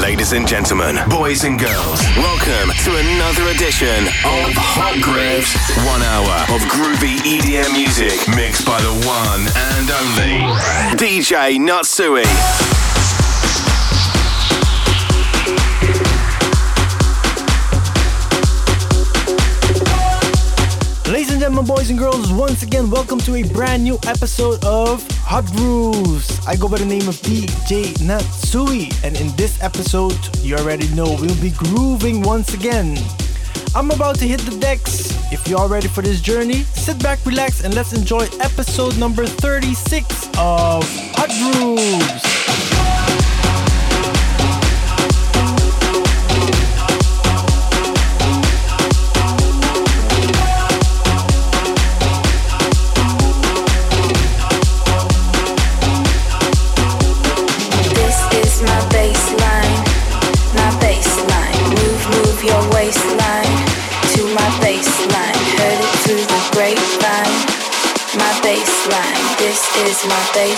Ladies and gentlemen, boys and girls, welcome to another edition of Hot Grooves. One hour of groovy EDM music mixed by the one and only DJ Natsuj. Gentlemen, boys and girls, once again, welcome to a brand new episode of Hot Grooves. I go by the name of DJ Natsuj, and in this episode, you already know we'll be grooving once again. I'm about to hit the decks. If you're all ready for this journey, sit back, relax, and let's enjoy episode number 36 of Hot Grooves.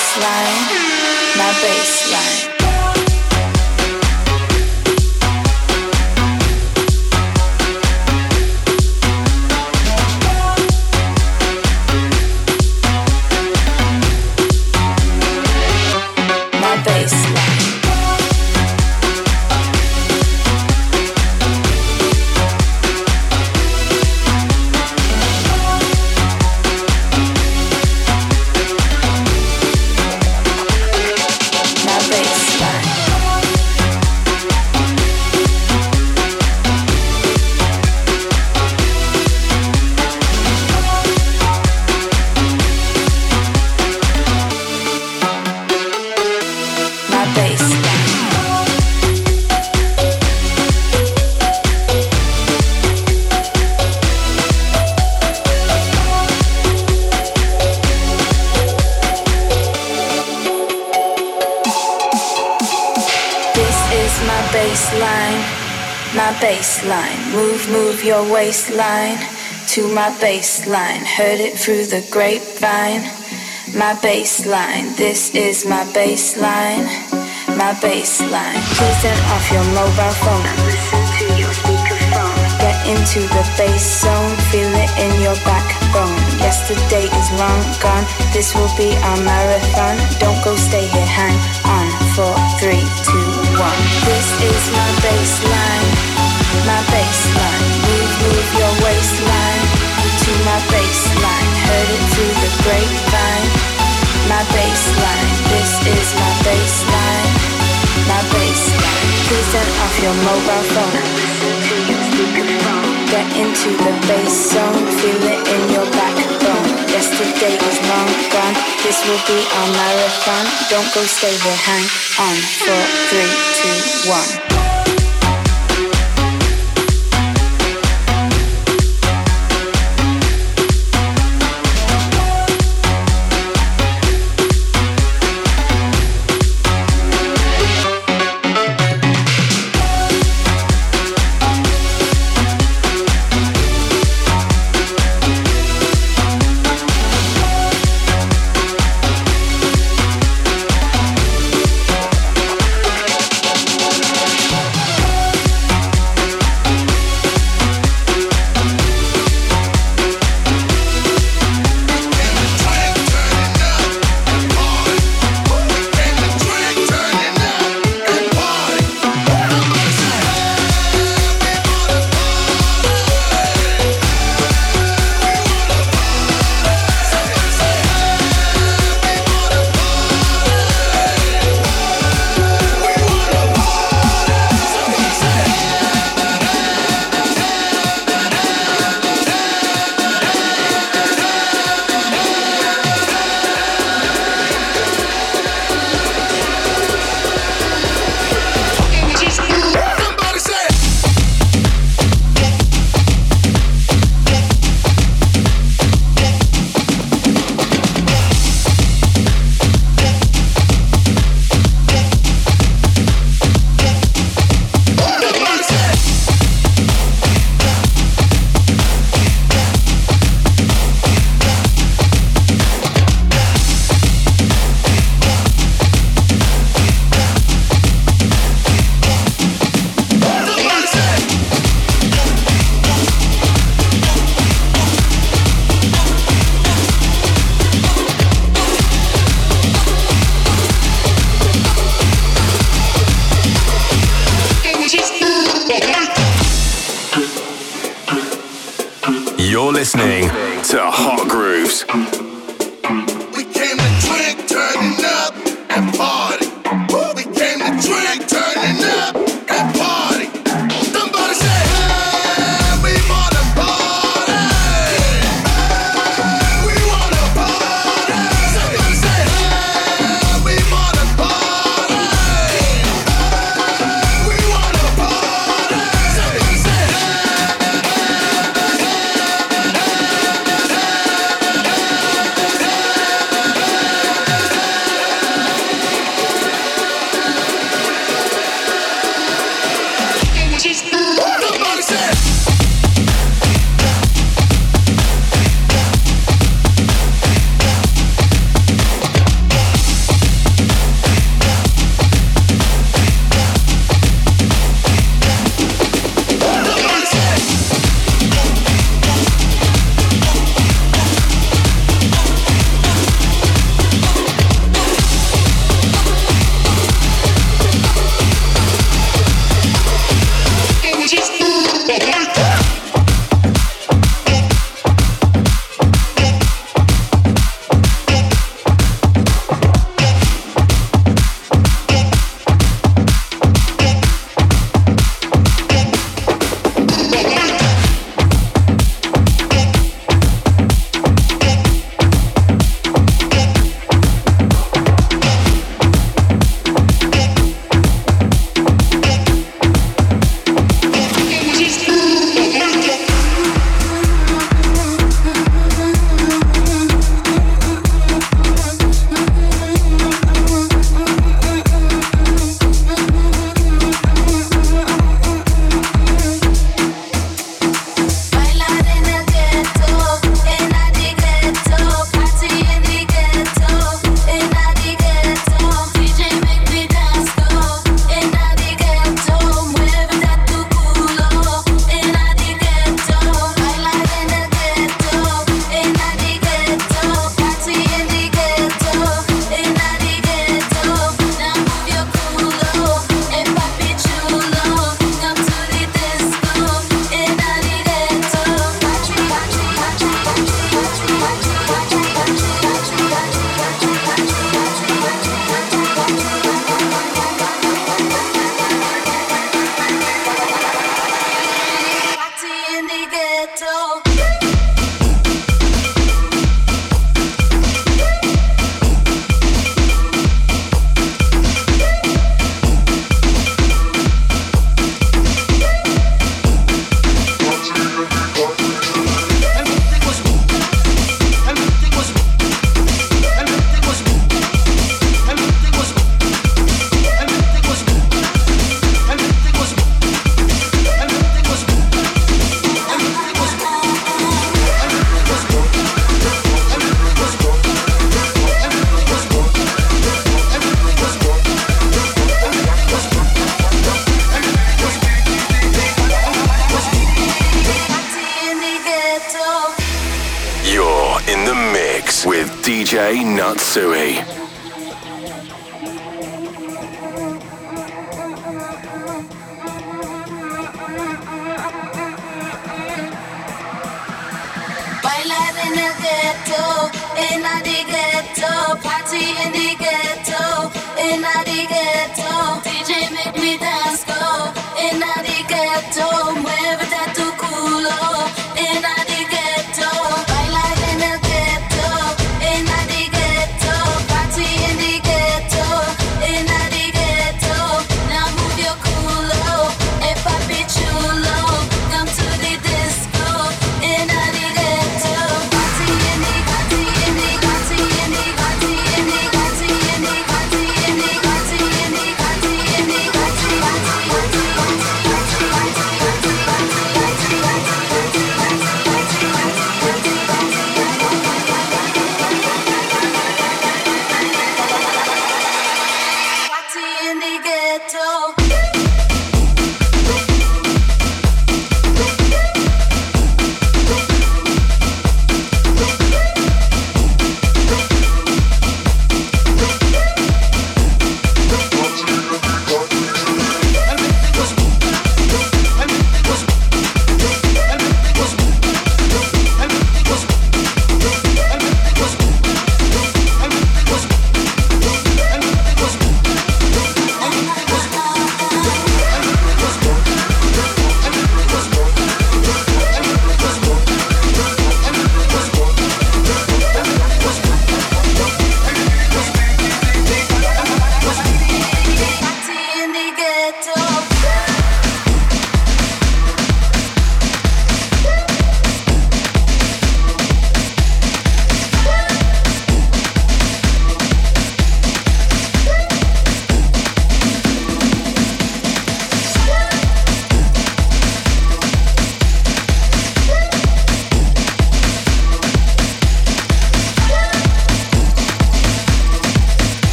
Baseline, my baseline. Waistline to my baseline. Heard it through the grapevine. My baseline, this is my baseline. My baseline. Please turn off your mobile phone listen to your speakerphone. Get into the bass zone, feel it in your backbone. Yesterday is long gone, this will be our marathon. Don't go, stay here, hang on. Four, three, two, one. This is my baseline, turn off your mobile phone. Get into the bass zone, feel it in your backbone. Yesterday is long gone, this will be our marathon. Don't go, stay here, hang on. Four, three, two, one.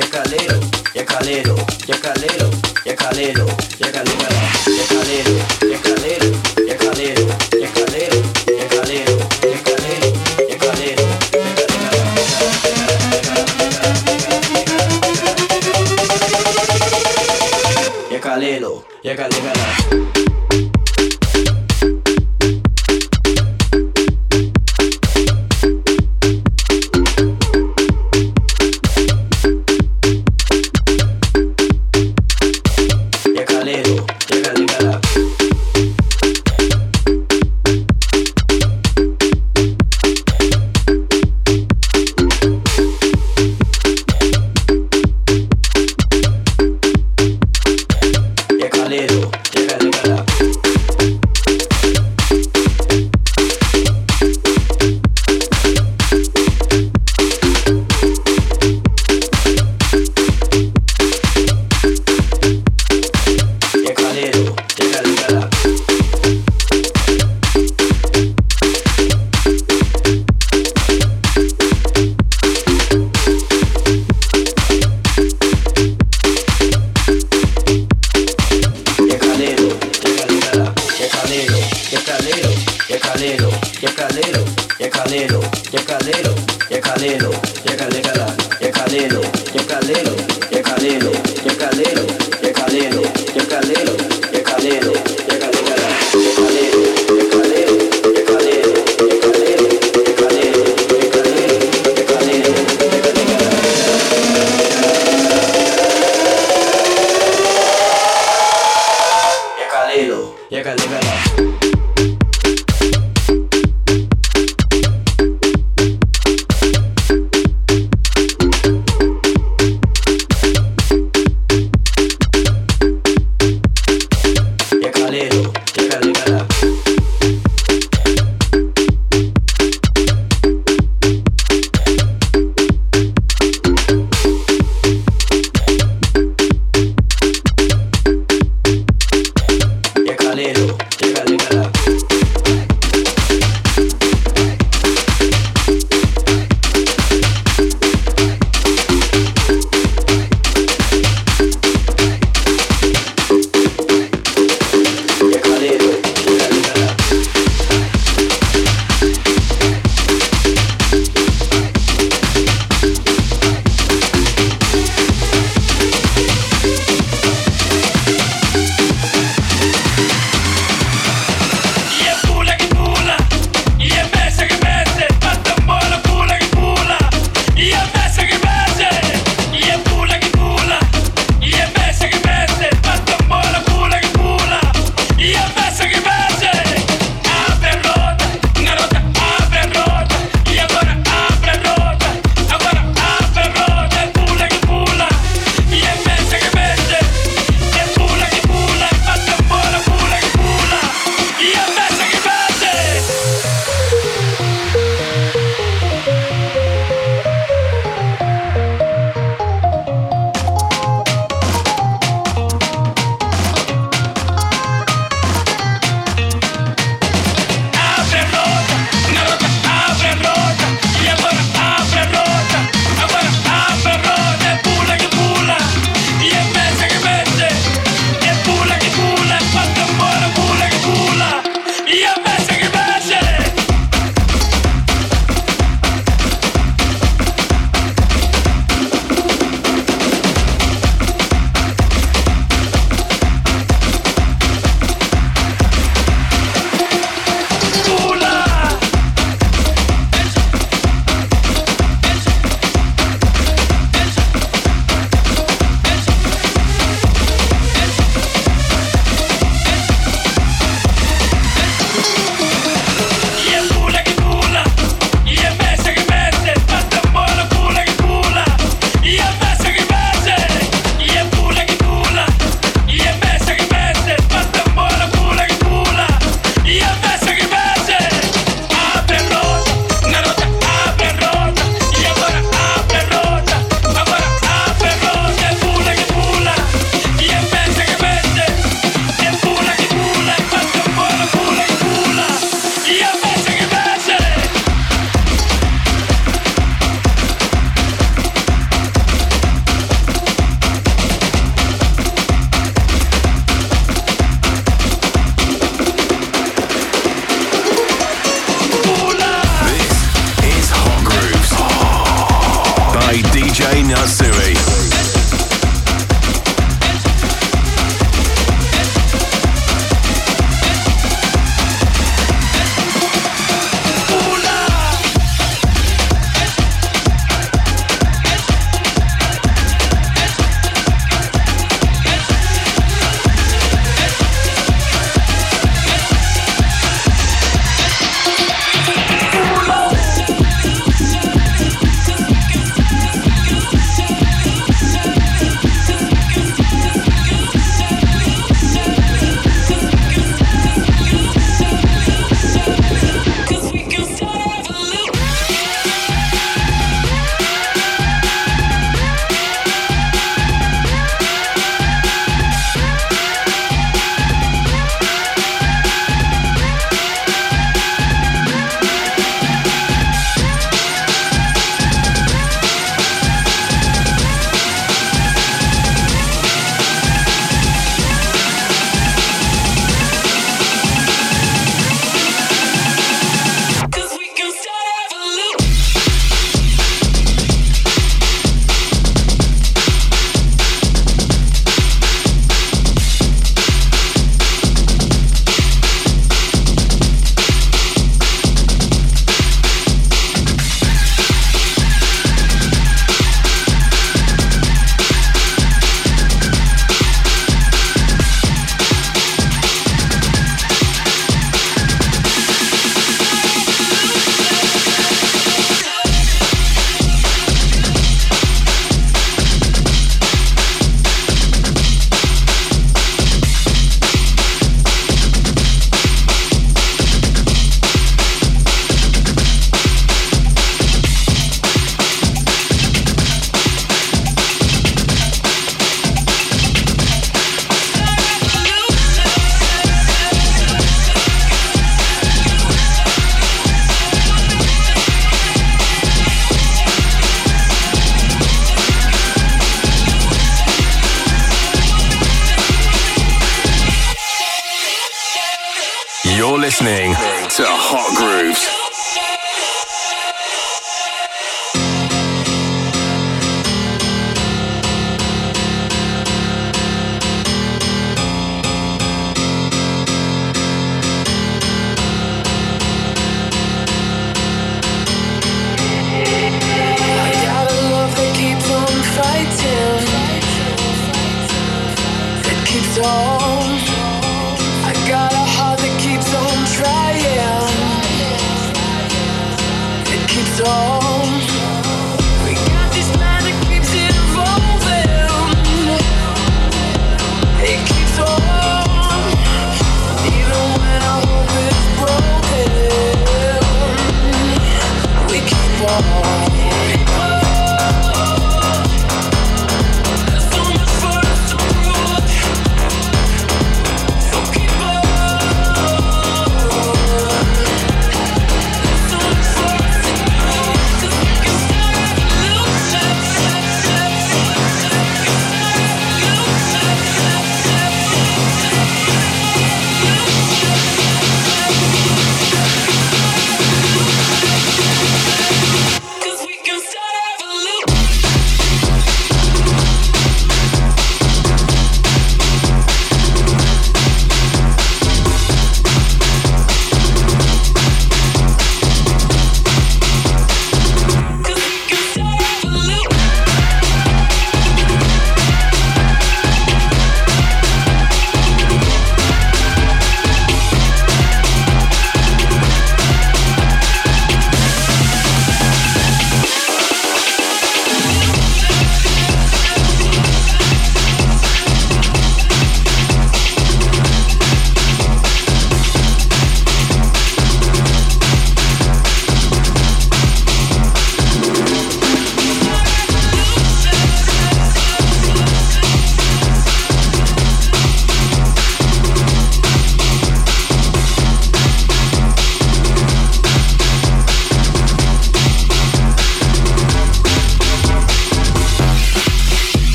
ya calero, ya calero, ya calero, ya calero.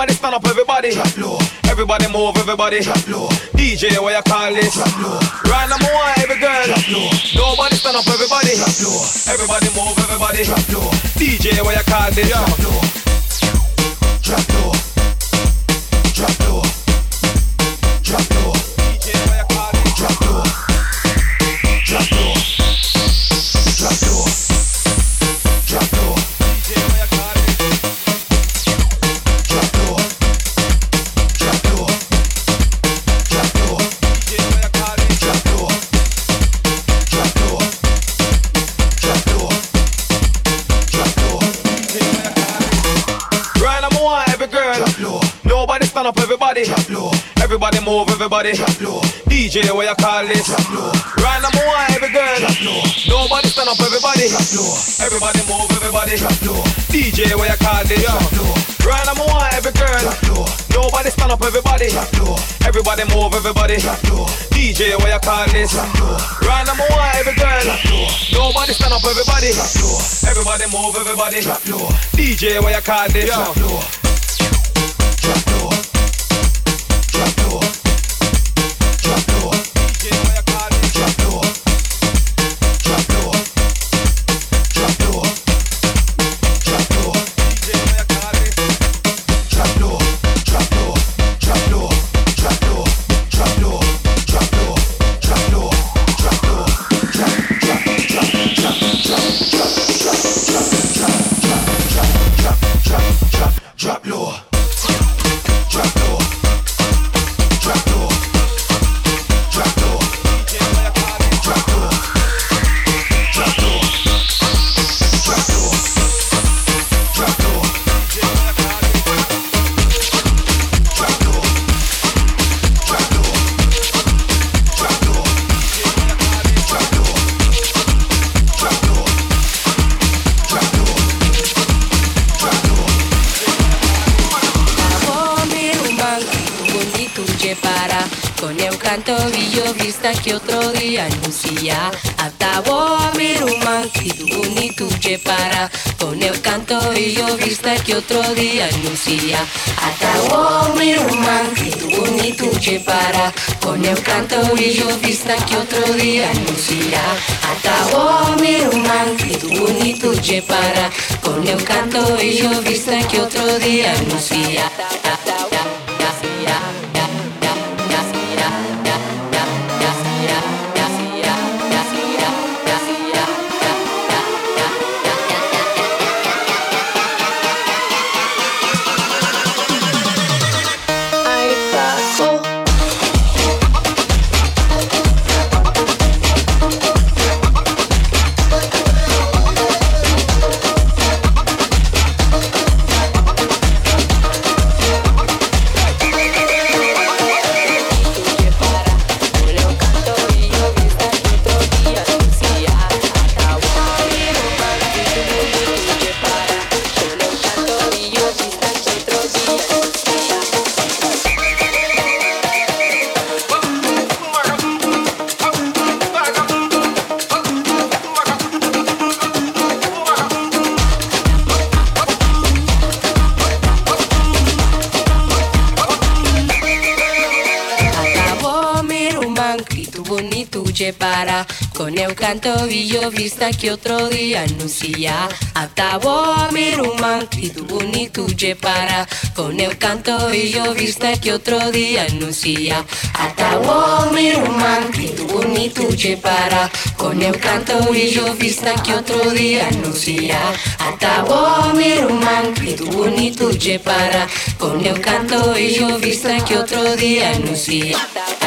Nobody stand up, everybody. Drop low. Everybody move, everybody. Drop low. DJ, what you call this? Drop low. Right number one, every girl. Drop low. Nobody stand up, everybody. Drop low. Everybody move, everybody. Drop low. DJ, what you call this? Drop low. Drop low. everybody. Everybody move, everybody. DJ, what you call this? Right number one, every girl. low. Nobody stand up, everybody. low. Everybody move, everybody. low. DJ, what you call this? Right number one, every girl. low. Nobody stand up, everybody. low. Everybody move, everybody. low. DJ, what you call this? Right number one, every girl. low. Nobody stand up, everybody. low. Everybody move, everybody. low. DJ, what you call this? Trap door. Trap door. que dia día lucía. Acabó mi romance, bonito che para, com el canto vista que outro dia día lucía. Acabó mi romance, bonito che para, com el canto vista que outro día lucía. Para. Com eu canto e eu vista que outro dia anuncia Acabou meu um banquito bonito de para. Com eu canto e eu vista que outro dia anuncia Acabou meu um banquito bonito de para. Com eu canto e eu vista que outro dia anuncia Acabou meu um banquito bonito de para. Com eu canto e eu vista que outro dia anuncia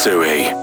DJ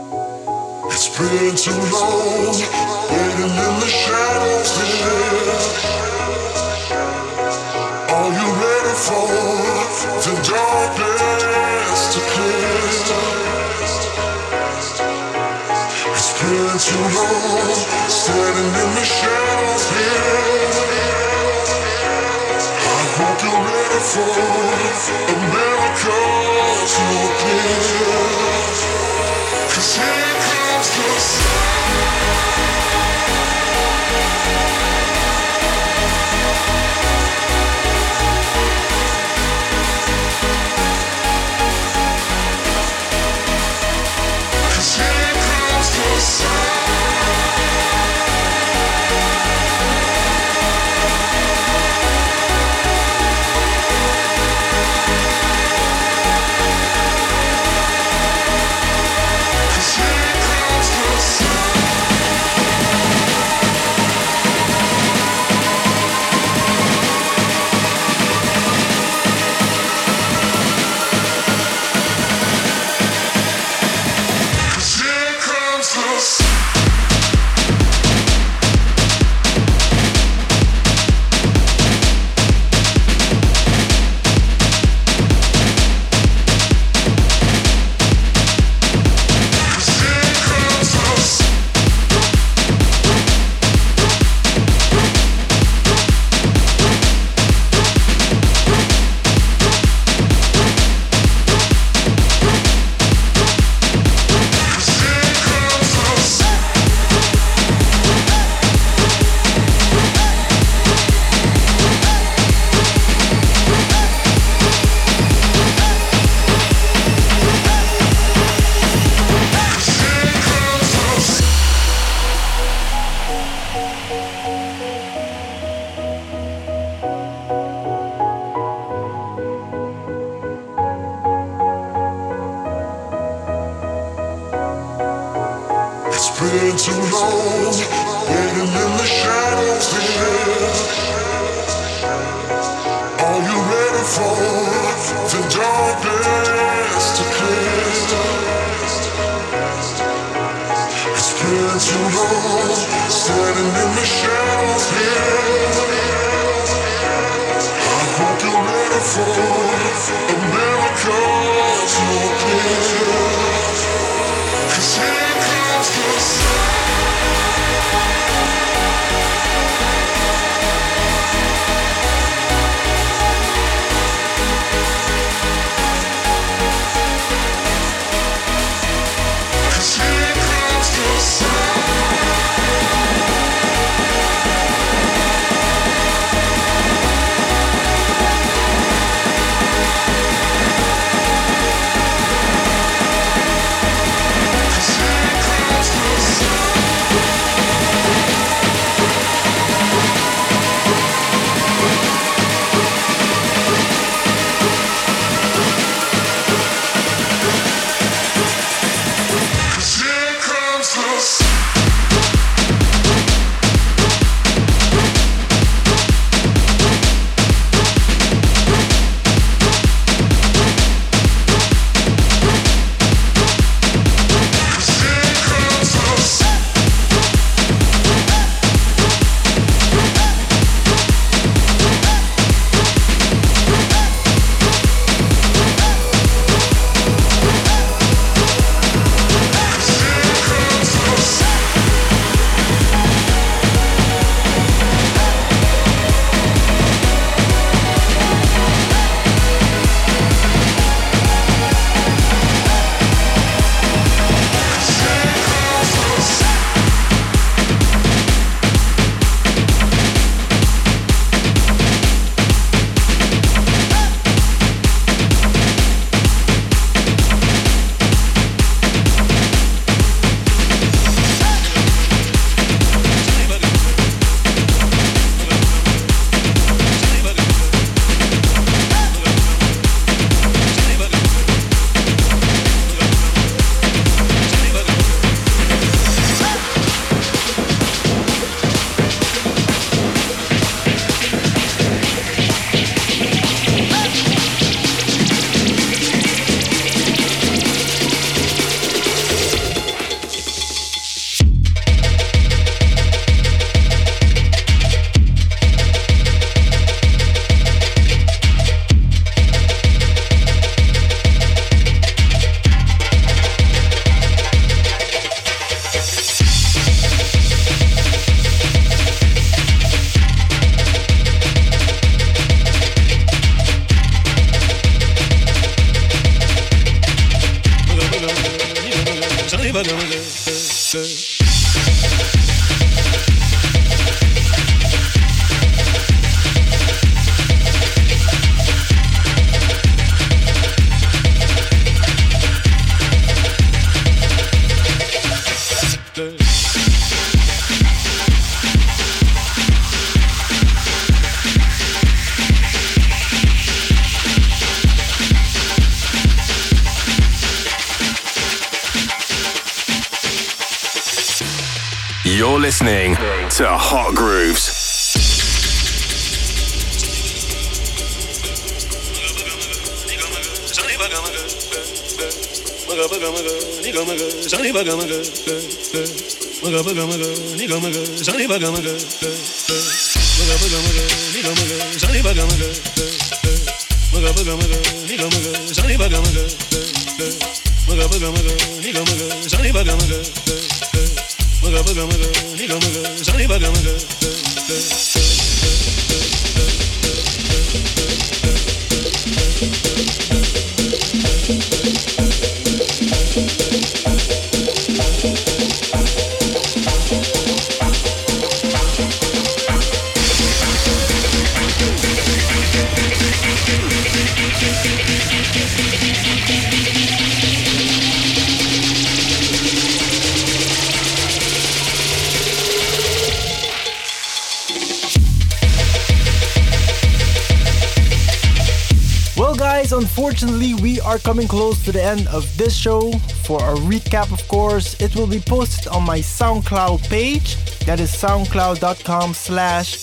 unfortunately, we are coming close to the end of this show. For a recap, of course, it will be posted on my SoundCloud page. That is soundcloud.com slash.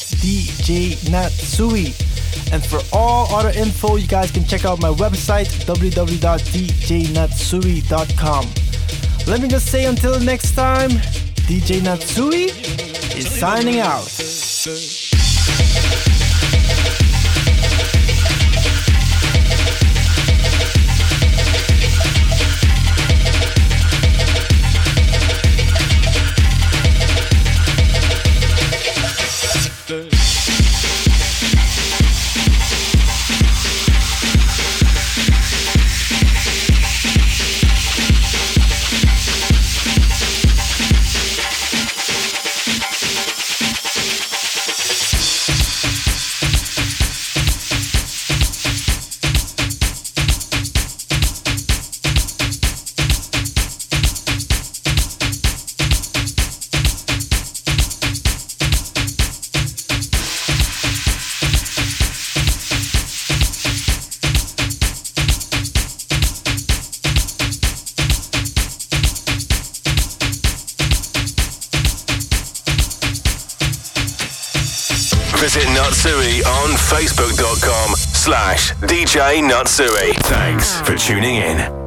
And for all other info, you guys can check out my website, www.djnatsuj.com. Let me just say until next time, DJ Natsuj is signing out. DJ Natsuj. Thanks for tuning in.